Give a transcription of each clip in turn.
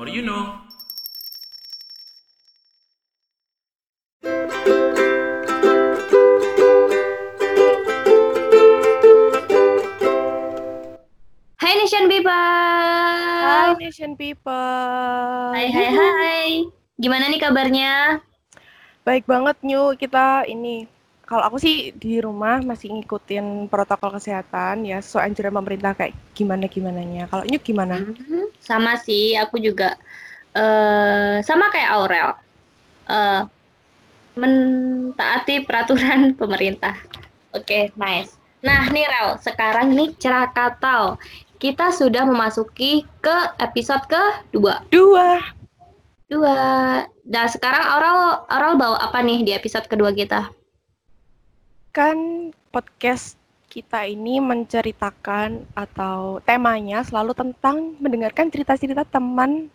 What do you know? Hai Nation People. Hai Nation People. Hai hai hai. Gimana nih kabarnya? Baik banget Nyu, kita ini kalau aku sih di rumah masih ngikutin protokol kesehatan ya sesuai anjuran pemerintah kayak gimana gimananya. Kalau Nyu gimana? Hmm, sama sih, aku juga eh sama kayak Aurel. Eh mentaati peraturan pemerintah. Oke, nice. Nah, nih Rel, sekarang nih Cerakatau. Kita sudah memasuki ke episode kedua. Dua. Dua. Nah, sekarang Aurel Aurel bawa apa nih di episode kedua kita? Kan podcast kita ini menceritakan atau temanya selalu tentang mendengarkan cerita-cerita teman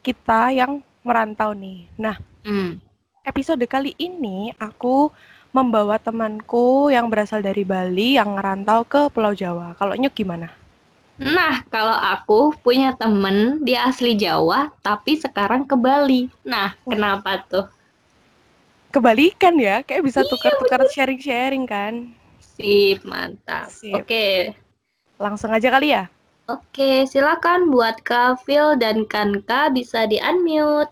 kita yang merantau nih. Nah, Hmm. episode kali ini aku membawa temanku yang berasal dari Bali yang ngerantau ke Pulau Jawa. Kalau Nyuk gimana? Nah, kalau aku punya temen, dia asli Jawa, tapi sekarang ke Bali. Nah, kenapa tuh? Kebalikan ya, kayak bisa tukar-tukar sharing-sharing kan. Sip, mantap. Sip. Oke, Langsung aja kali ya. oke, silakan buat Kavil dan Kanka bisa di-unmute.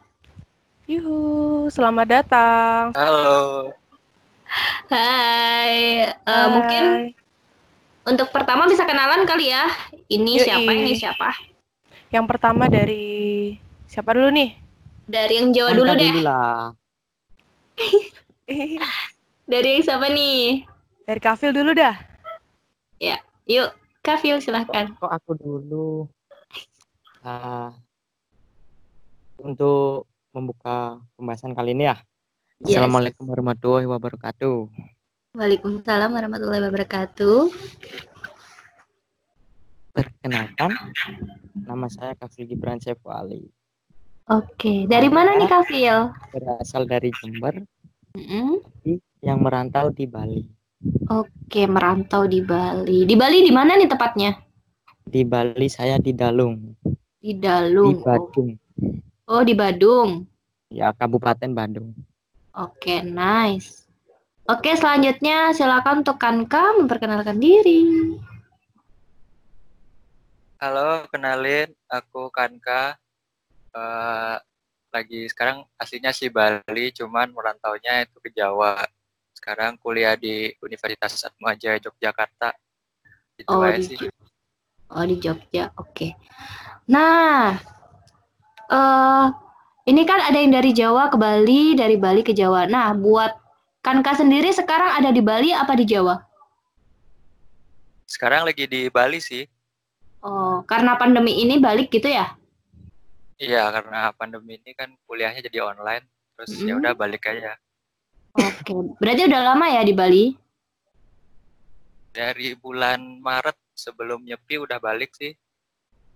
Yuhu, selamat datang. Halo, Hai, Eh, Hai. mungkin untuk pertama bisa kenalan kali ya. Ini Yoi. siapa, ini siapa? Yang pertama dari siapa dulu nih? Dari yang Jawa dulu deh. lah. Dari yang siapa nih? Dari Kafil dulu dah. Yuk, Kavil silahkan. Kok aku dulu? Ah, untuk membuka pembahasan kali ini ya. Yes. Assalamualaikum warahmatullahi wabarakatuh. Waalaikumsalam warahmatullahi wabarakatuh. Perkenalkan, nama saya Kafil Gibran Sefu Ali. Oke, dari mana nih Kavil? Berasal dari Jember, Mm-mm. yang merantau di Bali. Oke, merantau di Bali. Di Bali di mana nih tepatnya? Di Bali saya di Dalung, Di di Dalung. Badung, Oh, di Badung. ya Kabupaten Bandung. Oke, nice. Oke, selanjutnya silakan untuk Kanka memperkenalkan diri. Halo, kenalin aku Kanka. Eh, lagi sekarang aslinya sih Bali, cuman merantaunya itu ke Jawa. Sekarang kuliah di Universitas Atmajaya Yogyakarta. Itu Oh, di sih. Oh, di Jogja. Oke. Nah, eh ini kan ada yang dari Jawa ke Bali, dari Bali ke Jawa. Nah, buat Kanka sendiri sekarang ada di Bali apa di Jawa? Sekarang lagi di Bali sih. Oh, karena pandemi ini balik gitu ya? Iya, karena pandemi ini kan kuliahnya jadi online. Terus ya Mm-mm. udah balik aja. Oke, berarti udah lama ya di Bali? Dari bulan Maret sebelum nyepi udah balik sih.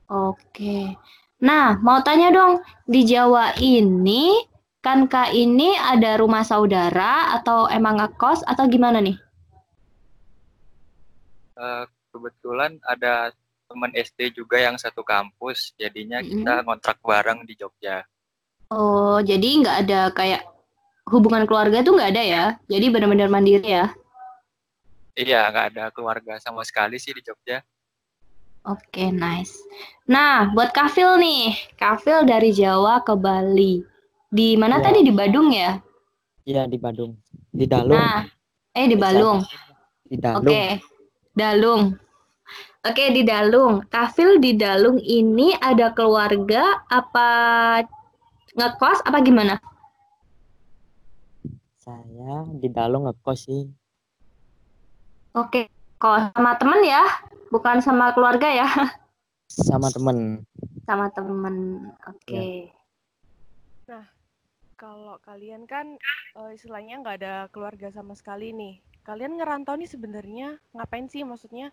Oke. Nah, mau tanya dong, di Jawa ini, Kanka ini ada rumah saudara atau emang ngekos atau gimana nih? Eh, kebetulan ada teman SD juga yang satu kampus, jadinya kita ngontrak bareng di Jogja. Oh, jadi nggak ada kayak hubungan keluarga tuh nggak ada ya? Jadi benar-benar mandiri ya? Iya, nggak ada keluarga sama sekali sih di Jogja. Oke, nice. Nah, buat Kafil nih, Kafil dari Jawa ke Bali. Di mana Ya. tadi di Badung ya? Iya di Bandung, di Dalung. Nah, eh di Balung. Di Dalung. Oke, Dalung. Oke, di Dalung. Kafil di Dalung ini ada keluarga apa ngekos apa gimana? Saya di Dalung ngekos sih. Oke, kok sama temen ya? Bukan sama keluarga ya? sama temen. Sama temen. Oke. Kalau kalian kan eh, istilahnya nggak ada keluarga sama sekali nih. Kalian ngerantau nih sebenarnya ngapain sih? Maksudnya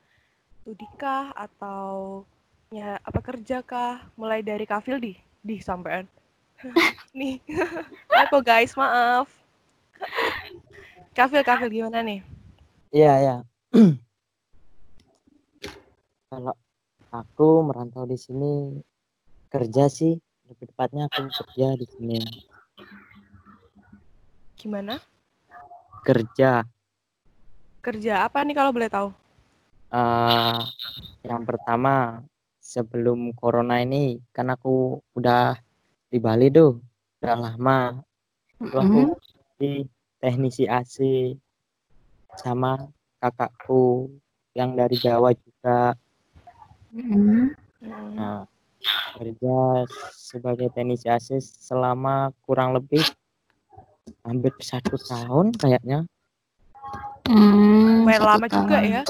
studi kah atau ya apa kerja kah? Mulai dari Kafil di di sampean. nih. Aku guys, maaf. Kafil, Kafil gimana nih? Iya ya. Kalau aku merantau di sini kerja sih lebih tepatnya aku kerja di sini. Gimana? Kerja. Kerja apa nih kalau boleh tahu? eh yang pertama sebelum corona ini kan aku udah di Bali tuh udah lama itu aku Mm-mm. di teknisi AC sama kakakku yang dari Jawa juga Mm-mm. Hmm. nah kerja sebagai teknisi AC selama kurang lebih hampir satu tahun kayaknya Hmm, Lumayan satu lama juga tahun. ya.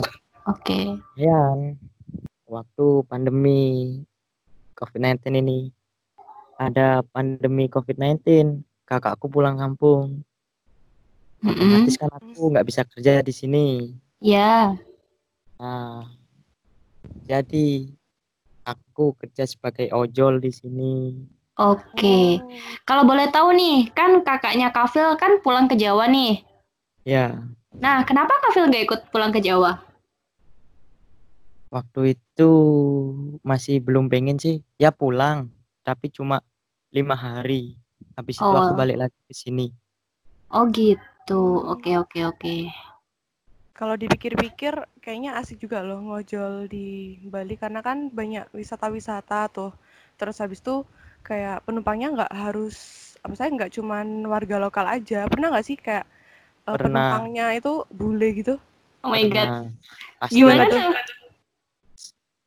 Oke. ya waktu pandemi COVID-19 ini ada pandemi COVID-19 kakakku pulang kampung Otomatis kan aku nggak bisa kerja di sini Ya. nah jadi aku kerja sebagai ojol di sini Oke. Oh. Kalau boleh tahu nih, kan kakaknya Kafil kan pulang ke Jawa nih. ya Nah, kenapa Kafil nggak ikut pulang ke Jawa? waktu itu masih belum pengen sih ya pulang tapi cuma lima hari habis itu aku Oh. balik lagi ke sini Oh gitu. Oke, oke, oke. Kalau dipikir-pikir kayaknya asik juga loh ngojol di Bali karena kan banyak wisata-wisata tuh. Terus habis itu kayak penumpangnya nggak harus apa saya nggak cuman warga lokal aja. Pernah nggak sih kayak eh, Pernah. penumpangnya itu bule gitu? Oh my god. Pasti Gimana tuh? tuh?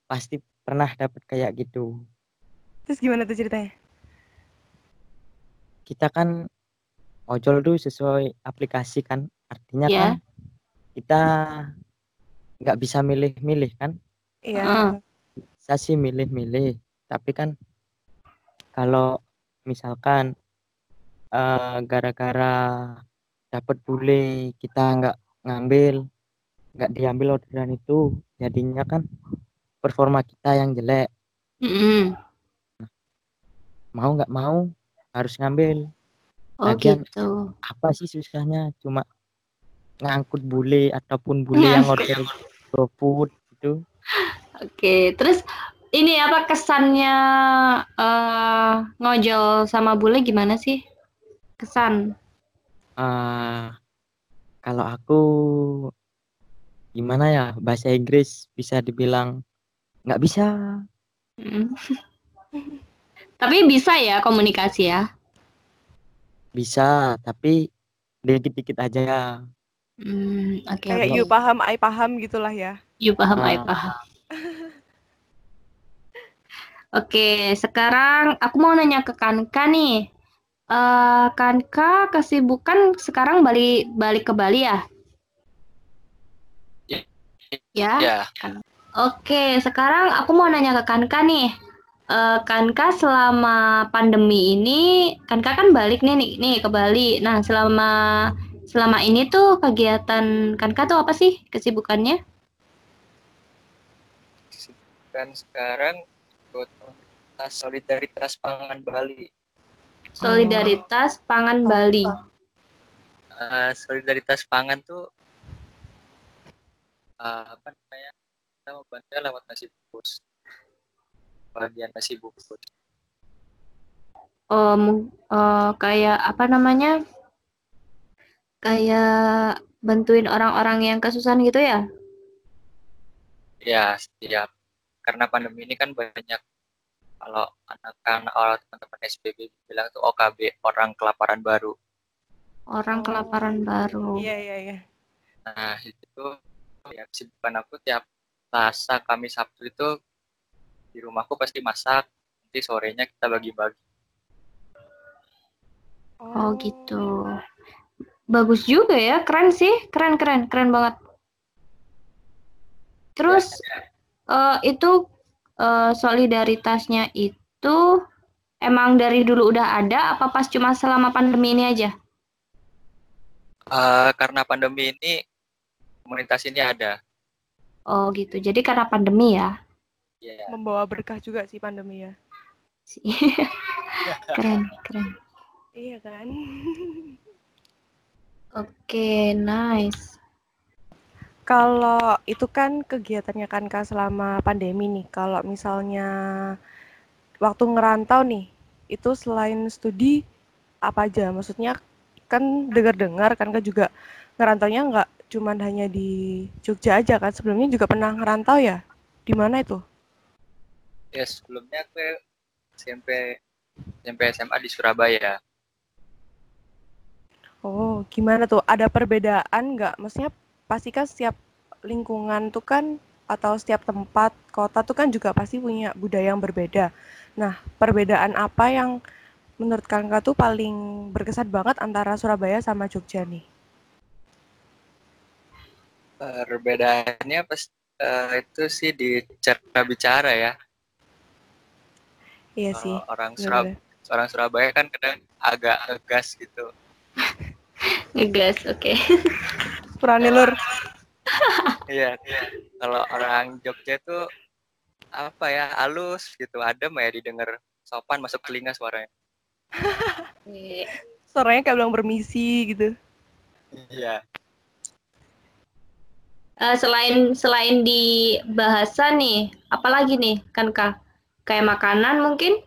pasti pernah dapat kayak gitu Terus gimana tuh ceritanya? kita kan ojol tuh sesuai aplikasi kan artinya Ya. kan kita nggak bisa milih-milih kan Iya. Heeh. bisa sih milih-milih tapi kan kalau misalkan eh, gara-gara dapat bule kita nggak ngambil nggak diambil orderan itu jadinya kan performa kita yang jelek Mm-mm. mau nggak mau harus ngambil Oh Lagian- gitu. apa sih susahnya cuma ngangkut bule ataupun bule yang order GoFood gitu Oke, terus ini apa kesannya eh ngojol sama bule gimana sih? Kesan. Eh, kalau aku gimana ya bahasa Inggris bisa dibilang nggak bisa Mm. Tapi bisa ya komunikasi ya. Bisa tapi dikit-dikit aja Hmm, oke. Kayak oke. you paham, I paham gitulah ya. You paham, I Ah. paham. Oke, sekarang aku mau nanya ke Kanka nih. Eh, Kanka kesibukan sekarang balik balik ke Bali ya? Ya. Ya. Ya, Oke, sekarang aku mau nanya ke Kanka nih. Eh, Kanka selama pandemi ini, Kanka kan balik nih, nih nih ke Bali. Nah, selama selama ini tuh kegiatan Kanka tuh apa sih kesibukannya? kan sekarang komunitas solidaritas pangan Bali. Solidaritas Pangan Bali. Eh, solidaritas pangan tuh eh, apa namanya? Kita membantu lewat nasi bungkus. Bagian nasi bungkus. Oh, mu- eh, kayak apa namanya? Kayak bantuin orang-orang yang kesusahan gitu ya? Ya, setiap karena pandemi ini kan banyak kalau anak-anak orang teman-teman SPB bilang tuh OKB orang kelaparan baru. Orang Oh. kelaparan baru. Iya, iya, iya. Nah, itu ya kesibukan aku tiap Selasa, Kamis, Sabtu itu di rumahku pasti masak. Nanti sorenya kita bagi-bagi. Oh, gitu. Bagus juga ya, keren sih, keren keren keren banget. Terus eh, itu eh, solidaritasnya itu emang dari dulu udah ada apa pas cuma selama pandemi ini aja? Eh, karena pandemi ini komunitas ini ada. Oh gitu. Jadi karena pandemi ya. Ya, Membawa berkah juga sih pandemi ya. keren keren. Iya kan? Oke, nice. Kalau itu kan kegiatannya kan Kak selama pandemi nih. Kalau misalnya waktu ngerantau nih, itu selain studi apa aja? Maksudnya kan dengar-dengar kan kan juga ngerantaunya nggak cuman hanya di Jogja aja kan. Sebelumnya juga pernah ngerantau ya? Di mana itu? Ya sebelumnya aku SMP SMP SMA di Surabaya. Oh, gimana tuh? Ada perbedaan nggak? Maksudnya pasti kan setiap lingkungan tuh kan atau setiap tempat kota tuh kan juga pasti punya budaya yang berbeda. Nah, perbedaan apa yang menurut kakak tuh paling berkesan banget antara Surabaya sama Jogja nih? Perbedaannya pas uh, itu sih di cara bicara ya. Iya sih. Kalau orang Surab orang Surabaya kan kadang agak ngegas gitu. Ngegas, oke. Purani lur. Iya, kalau orang Jogja itu apa ya, halus gitu, adem ya didengar sopan masuk telinga suaranya. Suaranya kayak bilang bermisi gitu. Iya. Uh, selain selain di bahasa nih, apalagi nih kan kak? Kayak makanan mungkin?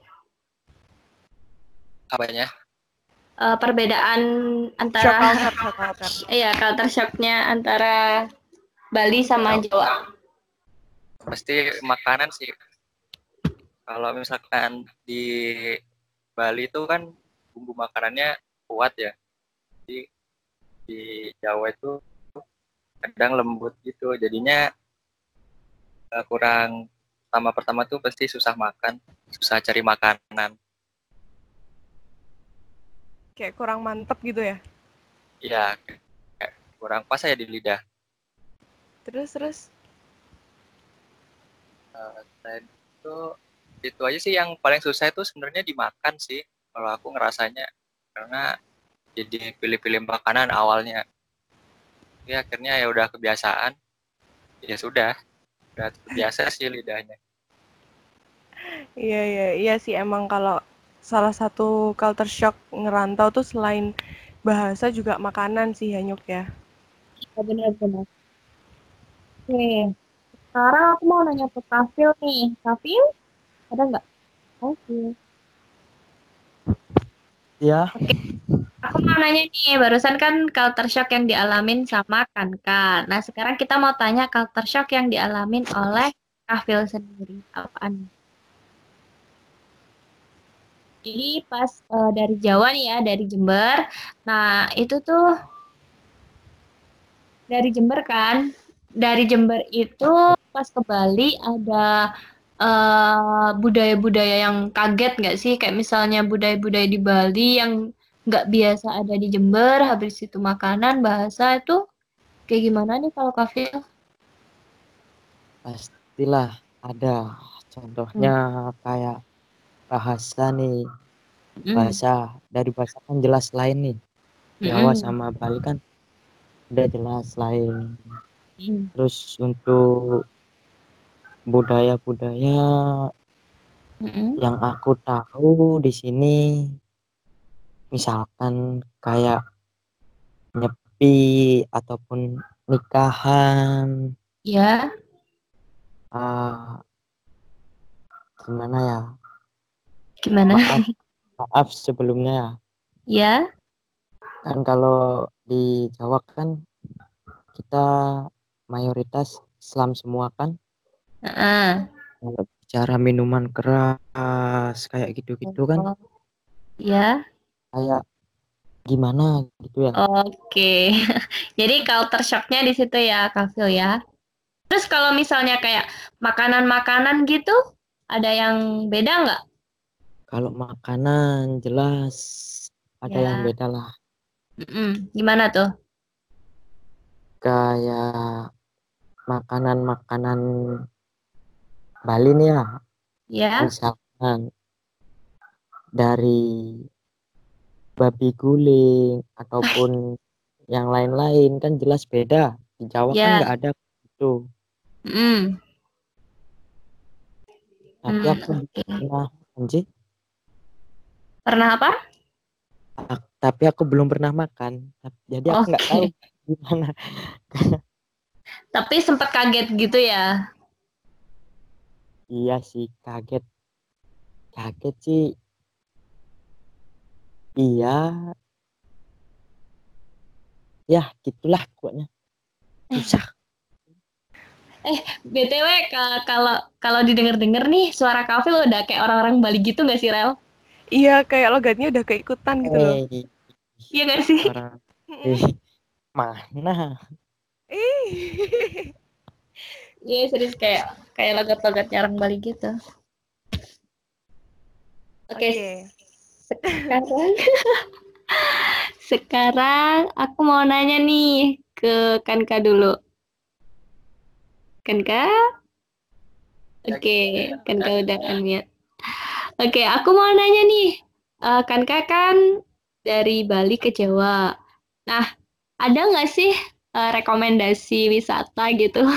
Apanya? Uh, perbedaan antara iya culture shocknya antara Bali sama Jawa. Pasti makanan sih. Kalau misalkan di Bali itu kan bumbu makanannya kuat ya. Di di Jawa itu kadang lembut gitu. Jadinya uh, kurang pertama pertama tuh pasti susah makan, susah cari makanan kayak kurang mantep gitu ya? Iya, kayak kurang pas ya di lidah. Terus terus? Uh, itu itu aja sih yang paling susah itu sebenarnya dimakan sih kalau aku ngerasanya karena jadi pilih-pilih makanan awalnya ya akhirnya ya udah kebiasaan ya sudah udah terbiasa sih lidahnya iya iya iya sih emang kalau salah satu culture shock ngerantau tuh selain bahasa juga makanan sih Hanyuk ya. Ya benar-benar. Oke, sekarang aku mau nanya ke Kafil nih. Kafil, ada nggak? Oke. Ya. Oke. Aku mau nanya nih, barusan kan culture shock yang dialamin sama Kanka. Nah, sekarang kita mau tanya culture shock yang dialamin oleh Kafil sendiri. Apaan? Jadi pas uh, dari Jawa nih ya, dari Jember. Nah, itu tuh dari Jember kan. Dari Jember itu pas ke Bali ada budaya budaya-budaya yang kaget nggak sih? Kayak misalnya budaya-budaya di Bali yang nggak biasa ada di Jember, habis itu makanan, bahasa itu kayak gimana nih kalau Kafil? Pastilah ada. Contohnya hmm. kayak bahasa nih mm. bahasa dari bahasa kan jelas lain nih Jawa mm. sama Bali kan udah jelas lain mm. terus untuk budaya-budaya mm. yang aku tahu di sini misalkan kayak nyepi ataupun nikahan ya uh, gimana ya Gimana? Maaf, maaf sebelumnya. Ya. Kan kalau di Jawa kan kita mayoritas Islam semua kan. Uh. Kalau bicara minuman keras kayak gitu-gitu kan. Ya. Kayak gimana gitu ya. Oke. Jadi culture shocknya di situ ya, Kafil ya. Terus kalau misalnya kayak makanan-makanan gitu, ada yang beda nggak? Kalau makanan jelas ada Ya. yang beda lah. Mm-mm. Gimana tuh? Kayak makanan-makanan Bali nih ya. Ya. Misalkan dari babi guling ataupun yang lain-lain kan jelas beda. Di Jawa kan Ya. nggak ada itu. Mm. Tapi Hmm, aku oke. pernah anjing Pernah apa? tapi aku belum pernah makan. Jadi aku nggak tahu gimana. Tapi sempat kaget gitu ya? Iya sih, kaget. Kaget sih Iya. Ya, gitulah pokoknya. Susah. Eh, BTW ka- kalau kalau didengar-dengar nih suara Kafil udah kayak orang-orang Bali gitu nggak sih, Rel? Iya, kayak logatnya udah keikutan gitu loh. Eh, Iya nggak sih? orang eh, mana? Ih. Iya serius kayak kayak logat-logatnya orang Bali gitu. Oke, Oke. Sekarang sekarang aku mau nanya nih ke Kanka dulu. Kanka? Oke, Kanka udah unmute. Oke, aku mau nanya nih. Eh, Kanka kan dari Bali ke Jawa. Nah, ada nggak sih eh, rekomendasi wisata gitu?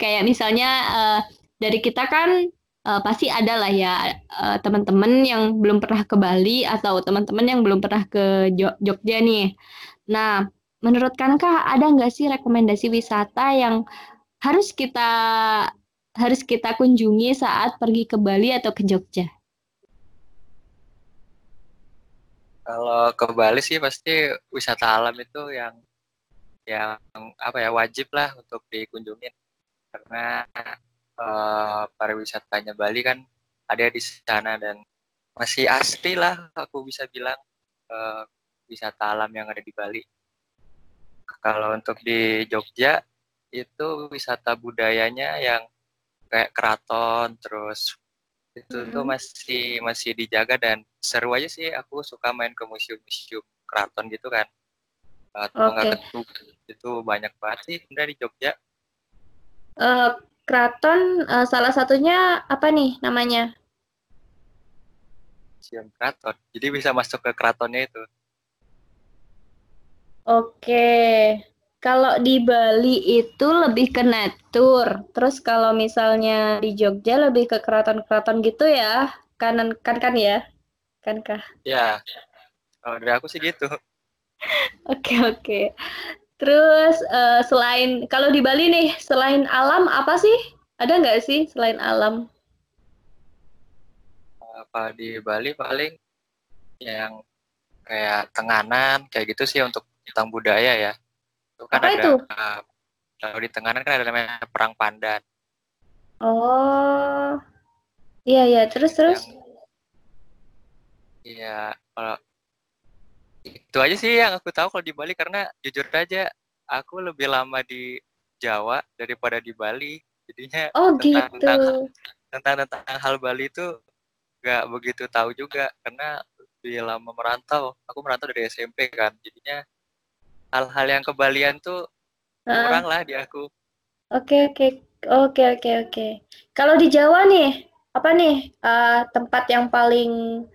Kayak misalnya eh, dari kita kan eh, pasti ada lah ya eh, teman-teman yang belum pernah ke Bali atau teman-teman yang belum pernah ke Jo- Jogja nih. Nah, menurut Kanka ada nggak sih rekomendasi wisata yang harus kita harus kita kunjungi saat pergi ke Bali atau ke Jogja? Kalau ke Bali sih pasti wisata alam itu yang yang apa ya wajib lah untuk dikunjungin karena eh, pariwisatanya Bali kan ada di sana dan masih asli lah aku bisa bilang eh, wisata alam yang ada di Bali. Kalau untuk di Jogja itu wisata budayanya yang kayak keraton terus itu tuh Mhm. masih masih dijaga dan seru aja sih aku suka main ke museum-museum keraton gitu kan atau nggak Oke. ke itu banyak banget sih sebenarnya di Jogja Eh, keraton eh, salah satunya apa nih namanya? museum keraton jadi bisa masuk ke keratonnya itu Oke. Kalau di Bali itu lebih ke natur. Terus kalau misalnya di Jogja lebih ke keraton-keraton gitu ya. Kanan kan kan ya? Kan kah? ya kalau dari aku sih gitu Oke, oke. Terus eh, selain kalau di Bali nih, selain alam apa sih? Ada nggak sih selain alam? apa di Bali paling yang kayak tenganan kayak gitu sih untuk tentang budaya ya itu kan Apa ada itu? eh, kalau di tenganan kan ada namanya perang pandan Oh, iya iya. Terus terus. Iya, kalau itu aja sih yang aku tahu kalau di Bali karena jujur aja aku lebih lama di Jawa daripada di Bali. Jadinya Oh tentang gitu. tentang tentang, tentang hal Bali itu nggak begitu tahu juga karena lebih lama merantau. Aku merantau dari SMP kan. Jadinya hal-hal yang kebalian tuh Heeh. kurang lah di aku. Oke oke oke oke oke. Kalau di Jawa nih, apa nih eh, tempat yang paling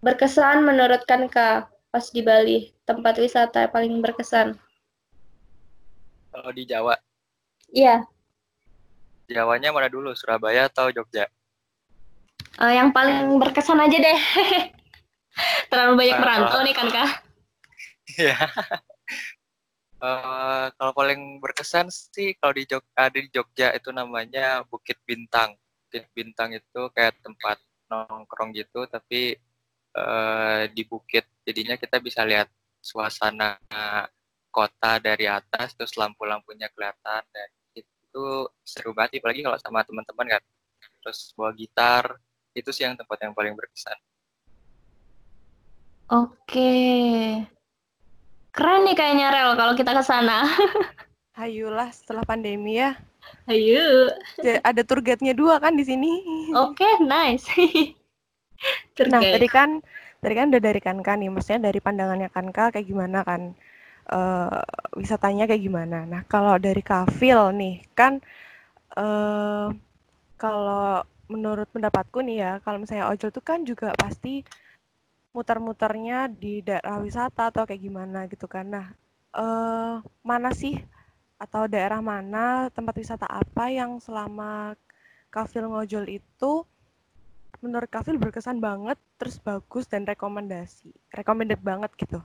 berkesan menurut Kanka pas di Bali? Tempat wisata yang paling berkesan? Kalau di Jawa, Iya, Jawanya mana dulu? Surabaya atau Jogja? eh, yang paling berkesan aja deh. Terlalu banyak merantau nih Kanka. Iya. Eh, kalau paling berkesan sih kalau di Jog ada di Jogja itu namanya Bukit Bintang. Bukit Bintang itu kayak tempat nongkrong gitu, tapi eh, di bukit. Jadinya kita bisa lihat suasana kota dari atas, terus lampu-lampunya kelihatan dan itu seru banget, apalagi kalau sama teman-teman kan. Terus bawa gitar, itu sih yang tempat yang paling berkesan. Oke. Keren nih kayaknya Rel kalau kita ke sana. Hayulah setelah pandemi ya. Ayo. Ada tour guide-nya dua kan di sini. Oke, nice. Nah, guide. tadi kan tadi kan udah dari Kanka nih, maksudnya dari pandangannya Kanka kayak gimana kan eh, wisatanya kayak gimana. Nah, kalau dari Kafil nih kan eh kalau menurut pendapatku nih ya, kalau misalnya ojol tuh kan juga pasti muter-muternya di daerah wisata atau kayak gimana gitu kan. Nah, eh mana sih atau daerah mana tempat wisata apa yang selama Kafil ngojol itu menurut Kafil berkesan banget, terus bagus dan rekomendasi, recommended banget gitu.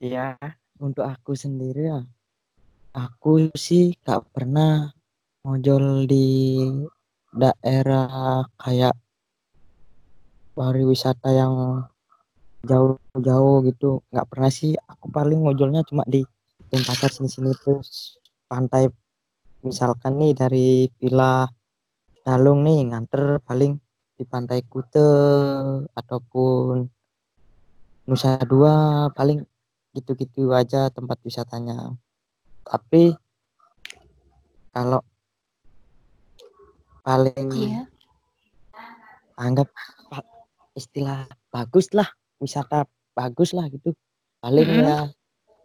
Iya, untuk aku sendiri ya, aku sih gak pernah ngojol di daerah kayak pariwisata yang jauh-jauh gitu nggak pernah sih aku paling ngojolnya cuma di Denpasar sini-sini terus pantai misalkan nih dari Villa Dalung nih nganter paling di pantai Kute ataupun Nusa Dua paling gitu-gitu aja tempat wisatanya tapi kalau paling Iya. anggap istilah bagus lah wisata bagus lah gitu paling Mm-mm. ya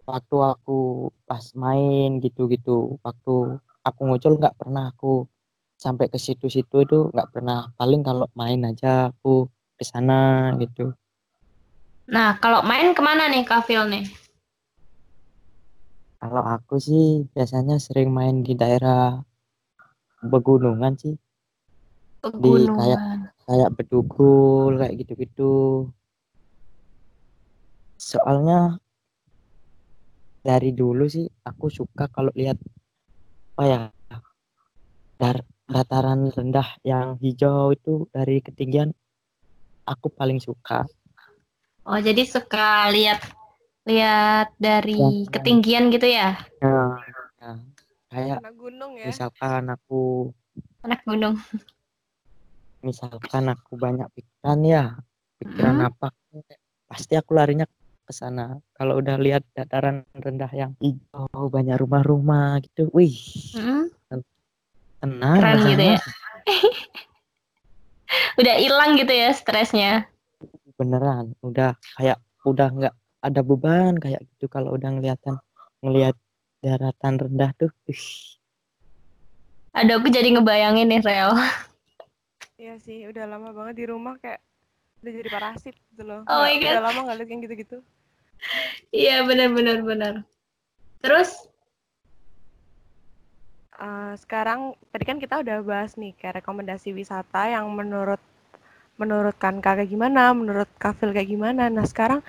waktu aku pas main gitu-gitu waktu aku ngocol nggak pernah aku sampai ke situ-situ itu nggak pernah paling kalau main aja aku ke sana gitu Nah, kalau main ke mana nih Kafil nih? kalau aku sih biasanya sering main di daerah pegunungan sih di kayak Pegunungan. kayak bedugul kayak gitu-gitu soalnya dari dulu sih aku suka kalau lihat apa ya dar dataran rendah yang hijau itu dari ketinggian aku paling suka Oh, jadi suka lihat lihat dari Ya. ketinggian gitu ya? nah, nah, kayak Anak gunung ya. misalkan aku Anak gunung. misalkan aku banyak pikiran ya pikiran Mm. apa pasti aku larinya ke sana kalau udah lihat dataran rendah yang hijau banyak rumah-rumah gitu wih Mm. Tenang Keren gitu ya. Udah hilang gitu ya stresnya. beneran udah kayak udah nggak ada beban kayak gitu kalau udah ngeliatan ngelihat daratan rendah tuh ih, Aduh, aku jadi ngebayangin nih, Rel. Iya sih, udah lama banget di rumah kayak udah jadi parasit gitu loh. Oh my God. Udah lama nggak lihat yang gitu-gitu. Iya, benar-benar benar. Terus, Eh, sekarang tadi kan kita udah bahas nih kayak rekomendasi wisata yang menurut menurut Kanka gimana, menurut Kafil kayak gimana. Nah sekarang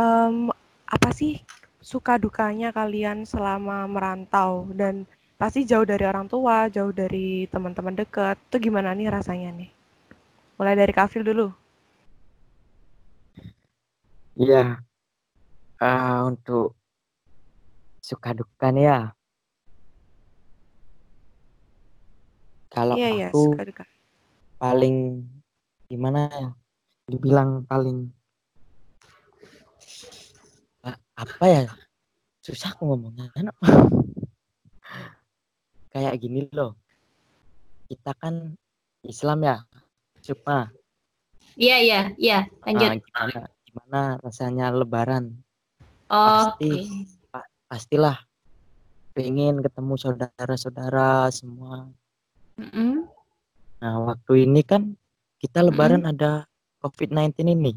em, apa sih suka dukanya kalian selama merantau dan pasti jauh dari orang tua, jauh dari teman-teman dekat. Itu gimana nih rasanya nih? Mulai dari Kafil dulu. iya Ah, untuk suka duka ya kalau Iya iya aku suka duka. paling gimana ya? Dibilang paling apa ya? Susah aku ngomongnya apa kayak gini loh. Kita kan Islam ya? Sukma iya iya, iya, lanjut. Ah, gimana gimana rasanya Lebaran? Oke. pasti pa- pastilah pengen ketemu saudara-saudara semua Nah waktu ini kan kita Lebaran ada COVID-19 ini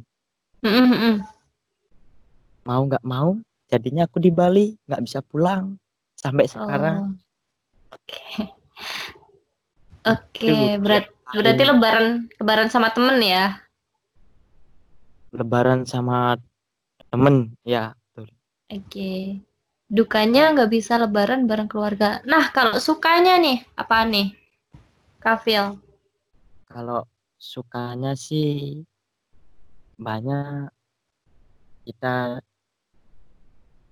mau nggak mau jadinya aku di Bali nggak bisa pulang sampai sekarang Oh. Oke. Oke, Itu berat, berarti paling lebaran lebaran sama temen ya? Lebaran sama temen ya betul. Oke. Dukanya nggak bisa lebaran bareng keluarga. Nah, kalau sukanya nih, apa nih? Kafil. kalau sukanya sih banyak. Kita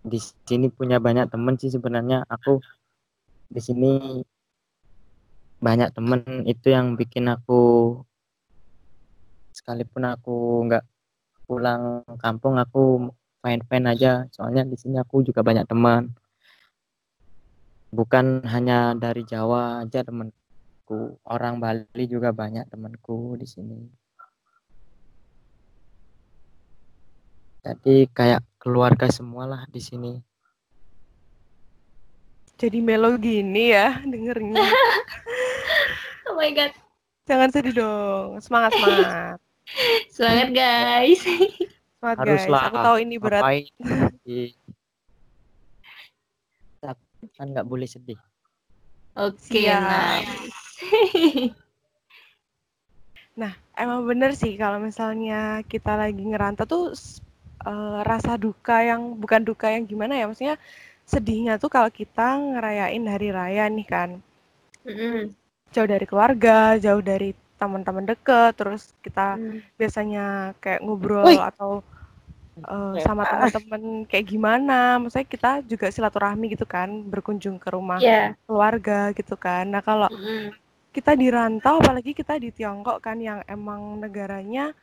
di sini punya banyak temen sih sebenarnya. Aku di sini banyak temen. Itu yang bikin aku sekalipun aku nggak pulang kampung aku fine fine aja. Soalnya di sini aku juga banyak teman bukan hanya dari Jawa aja temanku orang Bali juga banyak temanku di sini jadi kayak keluarga semualah di sini Jadi melo gini ya dengernya. Oh my god. Jangan sedih dong. Semangat semangat. Semangat guys. Semangat guys. haruslah Aku tahu ini berat. kan nggak boleh sedih Oke, Siap. nice. Emang bener sih kalau misalnya kita lagi ngerantau tuh eh, rasa duka yang bukan duka yang gimana ya maksudnya sedihnya tuh kalau kita ngerayain hari raya nih kan Mm-mm. jauh dari keluarga, jauh dari teman-teman deket, terus kita Hmm. biasanya kayak ngobrol Woi. atau uh, sama teman-teman kayak gimana. Maksudnya kita juga silaturahmi gitu kan, berkunjung ke rumah Iya. keluarga gitu kan. Nah, kalau Mm-mm. Kita di rantau apalagi kita di Tiongkok kan yang emang negaranya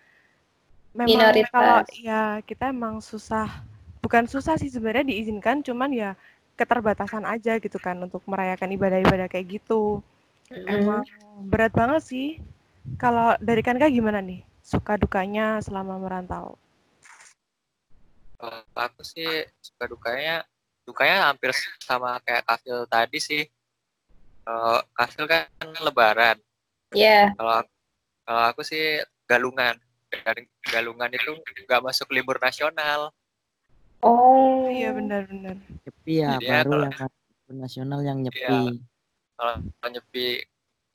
memang Minoritas. kalau ya kita emang susah bukan susah sih sebenarnya diizinkan cuman ya keterbatasan aja gitu kan untuk merayakan ibadah-ibadah kayak gitu emang berat banget sih kalau dari Kanka gimana nih suka dukanya selama merantau Kalau aku sih suka dukanya dukanya hampir sama kayak kafil tadi sih. Kalau kan lebaran. Iya. Kalau kalau aku sih galungan. Dan galungan itu nggak masuk libur nasional. Oh. iya benar-benar Nyepi ya, Jadi ya baru kalau- yang libur nasional yang nyepi. Iya. Kalau nyepi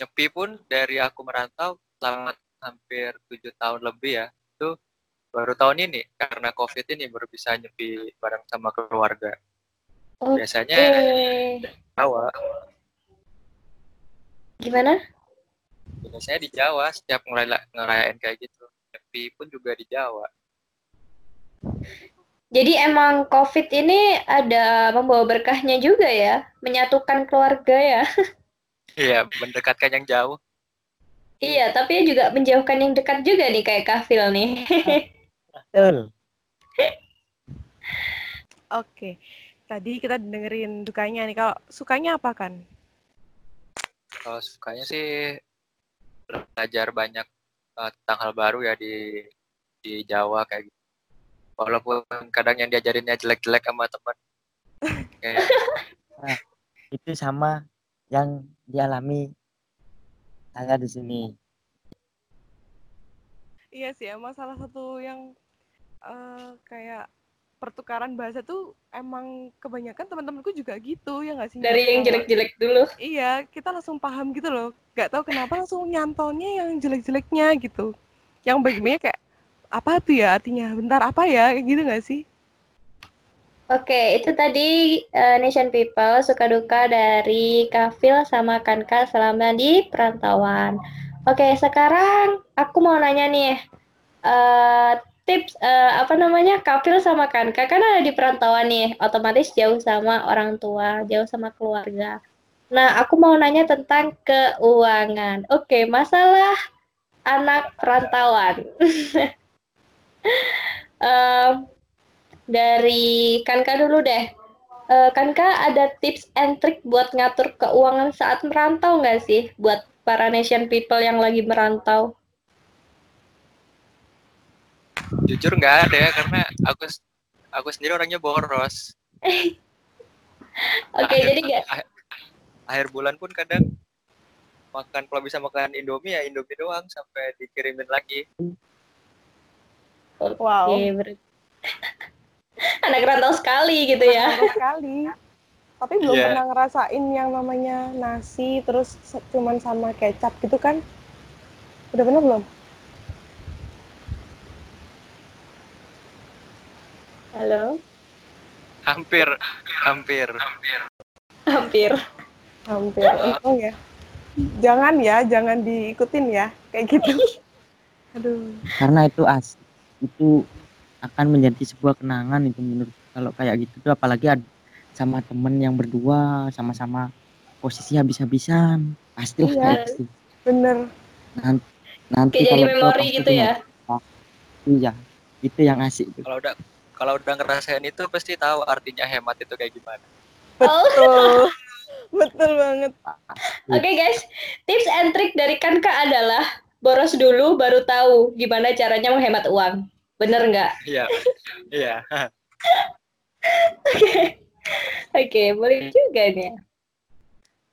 nyepi pun dari aku merantau selama hampir tujuh tahun lebih ya. Itu baru tahun ini karena covid ini baru bisa nyepi bareng sama keluarga. Oke. Biasanya Jawa, Gimana? biasanya di Jawa setiap ngeraya- ngerayain kayak gitu. Nyepi pun juga di Jawa. Jadi emang COVID ini ada membawa berkahnya juga ya, menyatukan keluarga ya. Iya, mendekatkan yang jauh. Iya, tapi juga menjauhkan yang dekat juga nih kayak kafil nih. Betul. oke tadi kita dengerin dukanya nih kalau sukanya apa kan Kalau sukanya sih belajar banyak eh, tentang hal baru ya di di Jawa kayak gitu. Walaupun kadang yang diajarinnya jelek-jelek sama teman. Kayak Itu sama yang dialami saya di sini. Iya sih, emang salah satu yang eh, kayak pertukaran bahasa tuh emang kebanyakan teman-temanku juga gitu ya nggak sih? Dari yang jelek-jelek dulu. Iya, kita langsung paham gitu loh. Gak tahu kenapa langsung nyantolnya yang jelek-jeleknya gitu. Yang baik-baiknya kayak apa tuh ya artinya? Bentar apa ya? Kayak gitu gak sih? Oke, itu tadi eh, Nation People suka duka dari Kafil sama Kanka selama di perantauan. Oke, sekarang aku mau nanya nih, eh, tips eh, apa namanya Kafil sama Kanka kan ada di perantauan nih, otomatis jauh sama orang tua, jauh sama keluarga. Nah, aku mau nanya tentang keuangan. Oke, masalah anak perantauan. Em, dari Kanka dulu deh. Eh, Kanka ada tips and trick buat ngatur keuangan saat merantau nggak sih? Buat para nation people yang lagi merantau. Jujur nggak ada ya karena aku aku sendiri orangnya boros. Oke, Akhir- jadi nggak ah- akhir bulan pun kadang makan kalau bisa makan Indomie ya Indomie doang sampai dikirimin lagi. Wow. Ber- anak rantau sekali gitu ya. Sekali. Tapi belum Iya. pernah ngerasain yang namanya nasi terus cuman sama kecap gitu kan? Udah pernah belum? Halo, Hampir, hampir. hampir. Hampir. Untung ya. Jangan ya, jangan diikutin ya. Kayak gitu. Aduh. Karena itu as itu akan menjadi sebuah kenangan itu menurut kalau kayak gitu tuh apalagi ada sama temen yang berdua sama-sama posisi habis-habisan pasti Iya. kayak gitu. Bener. Nan- nanti Kayak jadi kalau memori pasti gitu ya. iya itu yang asik Kalau udah kalau udah ngerasain itu pasti tahu artinya hemat itu kayak gimana. Betul. Betul banget. Oke guys, tips and trick dari Kanka adalah boros dulu baru tahu gimana caranya menghemat uang. Bener nggak? Iya. Iya. Oke, boleh juga nih.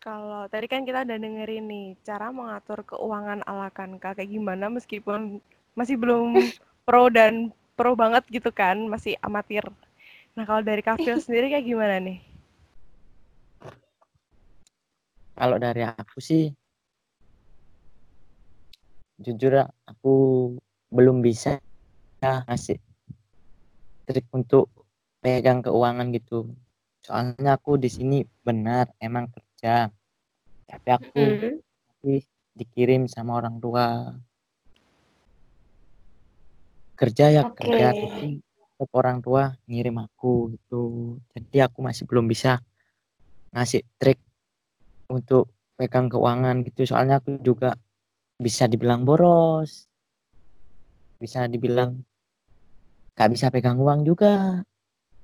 Kalau tadi kan kita udah dengerin nih cara mengatur keuangan ala Kanka kayak gimana meskipun masih belum pro dan pro banget gitu kan, masih amatir. Nah kalau dari Kafil sendiri kayak gimana nih? kalau dari aku sih jujur ya, aku belum bisa ngasih trik untuk pegang keuangan gitu soalnya aku di sini benar emang kerja tapi aku Hmm. pasti dikirim sama orang tua. Kerja ya Oke. kerja, tapi tetap orang tua ngirim aku gitu. Jadi aku masih belum bisa ngasih trik untuk pegang keuangan gitu. Soalnya aku juga bisa dibilang boros. Bisa dibilang nggak bisa pegang uang juga.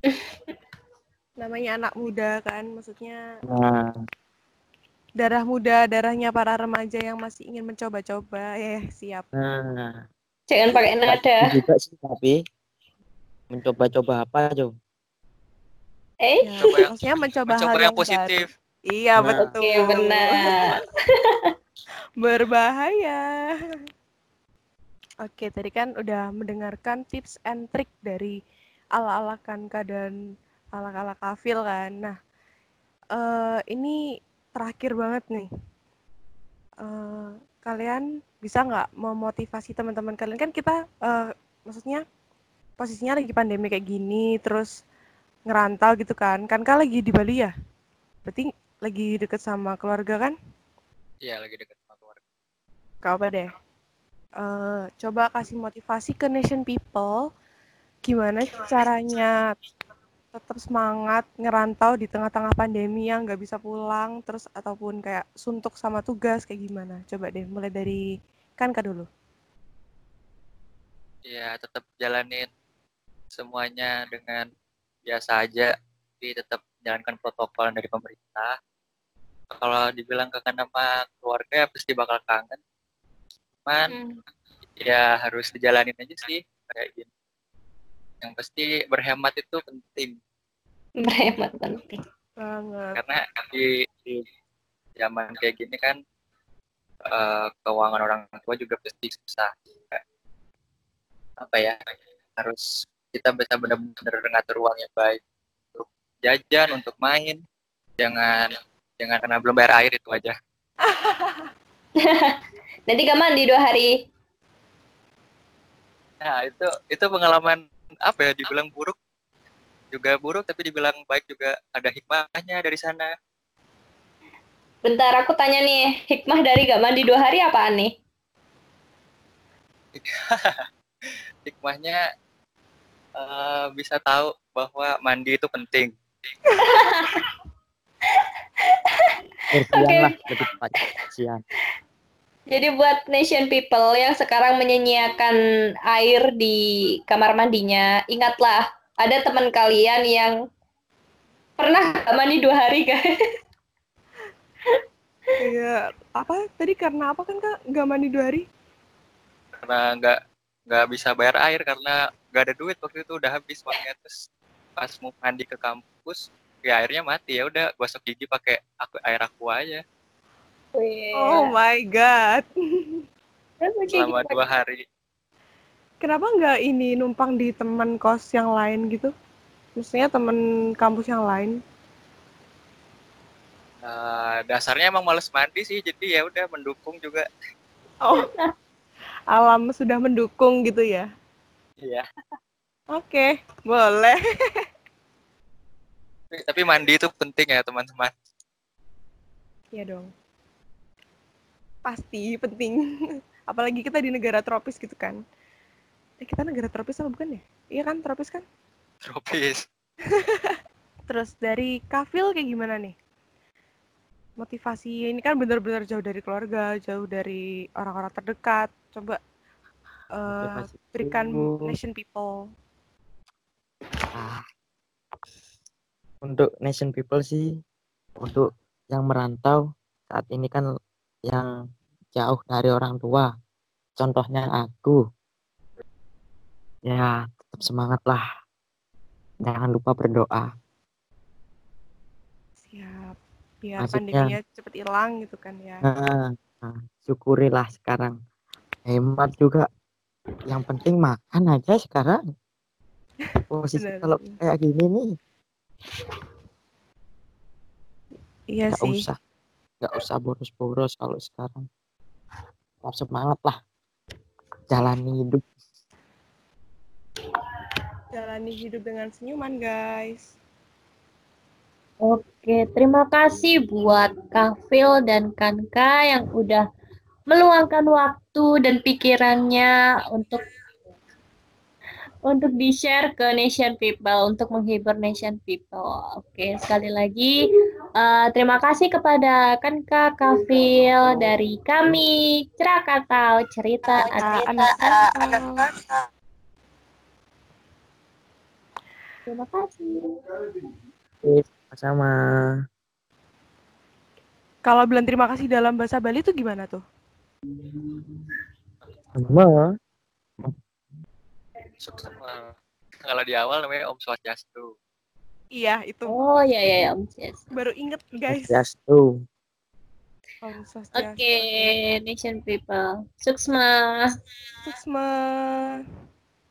Namanya anak muda kan, maksudnya Nah, darah muda, darahnya para remaja yang masih ingin mencoba-coba. Ya, siap. nah. Jangan pakai nada. juga sih tapi mencoba-coba apa coba? Eh, Ya, Coba yang- maksudnya mencoba, hal Mencoba yang, yang positif. baru. Iya, Nah. betul. oke benar. Berbahaya. Oke, tadi kan udah mendengarkan tips and trick dari ala-ala Kanka dan ala-ala Kafil kan. Nah, eh, ini terakhir banget nih. Eh, kalian bisa nggak memotivasi teman-teman kalian kan kita eh, maksudnya posisinya lagi pandemi kayak gini, terus ngerantau gitu kan. Kanka lagi di Bali ya? Berarti lagi deket sama keluarga kan? Iya, lagi dekat sama keluarga. Gak apa deh. Eh, coba kasih motivasi ke nation people. Gimana caranya tetap semangat ngerantau di tengah-tengah pandemi yang nggak bisa pulang, terus ataupun kayak suntuk sama tugas kayak gimana? Coba deh, mulai dari Kanka dulu. Ya, tetap jalanin semuanya dengan biasa aja. Tapi tetap jalankan protokol dari pemerintah. Kalau dibilang kangen sama keluarga, ya pasti bakal kangen. Cuman Hmm. ya harus dijalanin aja sih kayak gini. Yang pasti berhemat itu penting Berhemat penting. Banget. karena di, di zaman kayak gini kan eh, keuangan orang tua juga pasti susah. Kayak, apa ya harus kita bisa benar-benar ngatur uang yang baik untuk jajan, untuk main. Jangan jangan karena belum bayar air itu aja. Nanti gak mandi dua hari. Nah, itu itu pengalaman apa ya dibilang buruk juga buruk tapi dibilang baik juga ada hikmahnya dari sana. Bentar aku tanya nih, hikmah dari gak mandi dua hari apaan nih? Hikmahnya eh, bisa tahu bahwa mandi itu penting. Bersihan lah. Jadi buat nation people yang sekarang menyanyiakan air di kamar mandinya, ingatlah ada teman kalian yang pernah gak mandi dua hari guys. Iya, apa tadi karena apa kan Kak nggak mandi dua hari? Karena nggak nggak bisa bayar air karena nggak ada duit waktu itu udah habis uangnya terus pas mau mandi ke kampus ya airnya mati ya udah gosok gigi pakai aku air aku aja Oh my god. selama dua hari. Kenapa nggak ini numpang di teman kos yang lain gitu? Maksudnya teman kampus yang lain? Eh, dasarnya emang males mandi sih jadi ya udah mendukung juga. Oh, alam sudah mendukung gitu ya? Iya. Oke, boleh. Tapi- Tapi mandi itu penting ya teman-teman. Iya dong. Pasti penting. Apalagi kita di negara tropis gitu kan. Eh, kita negara tropis apa bukan ya? Iya kan, tropis kan? Tropis. Terus dari Kafil kayak gimana nih? Motivasi ini kan benar-benar jauh dari keluarga, jauh dari orang-orang terdekat. Coba eh, Motivasi berikan itu- nation people. Ah. Untuk nation people sih, untuk yang merantau saat ini kan yang jauh dari orang tua. Contohnya aku. Ya, tetap semangat lah. Jangan lupa berdoa. Siap. Biar Maksudnya- pandeminya cepet hilang gitu kan ya. Nah, nah, syukurilah sekarang. Hemat juga. Yang penting makan aja sekarang. Posisi kalau kayak gini nih, Iya nggak sih. usah, nggak usah boros-boros kalau sekarang. Tetap semangat lah. Jalani hidup. Jalani hidup dengan senyuman, guys. Oke, terima kasih buat Kafil dan Kanka yang udah meluangkan waktu dan pikirannya untuk untuk di-share ke Nation People, untuk menghibur Nation People. Oke, sekali lagi uh, terima kasih kepada Kanka Kafil dari kami Krakatau Cerita anak Anak. Terima kasih. Sama. Kalau bilang terima kasih dalam bahasa Bali itu gimana tuh? Sama. Kalau di awal namanya Om Swastiastu. Iya, itu. Oh ya ya ya Om Cies. Baru inget, guys. Swastiastu. Om Oke, Swastiastu. Nation People. Suksma. Suksma.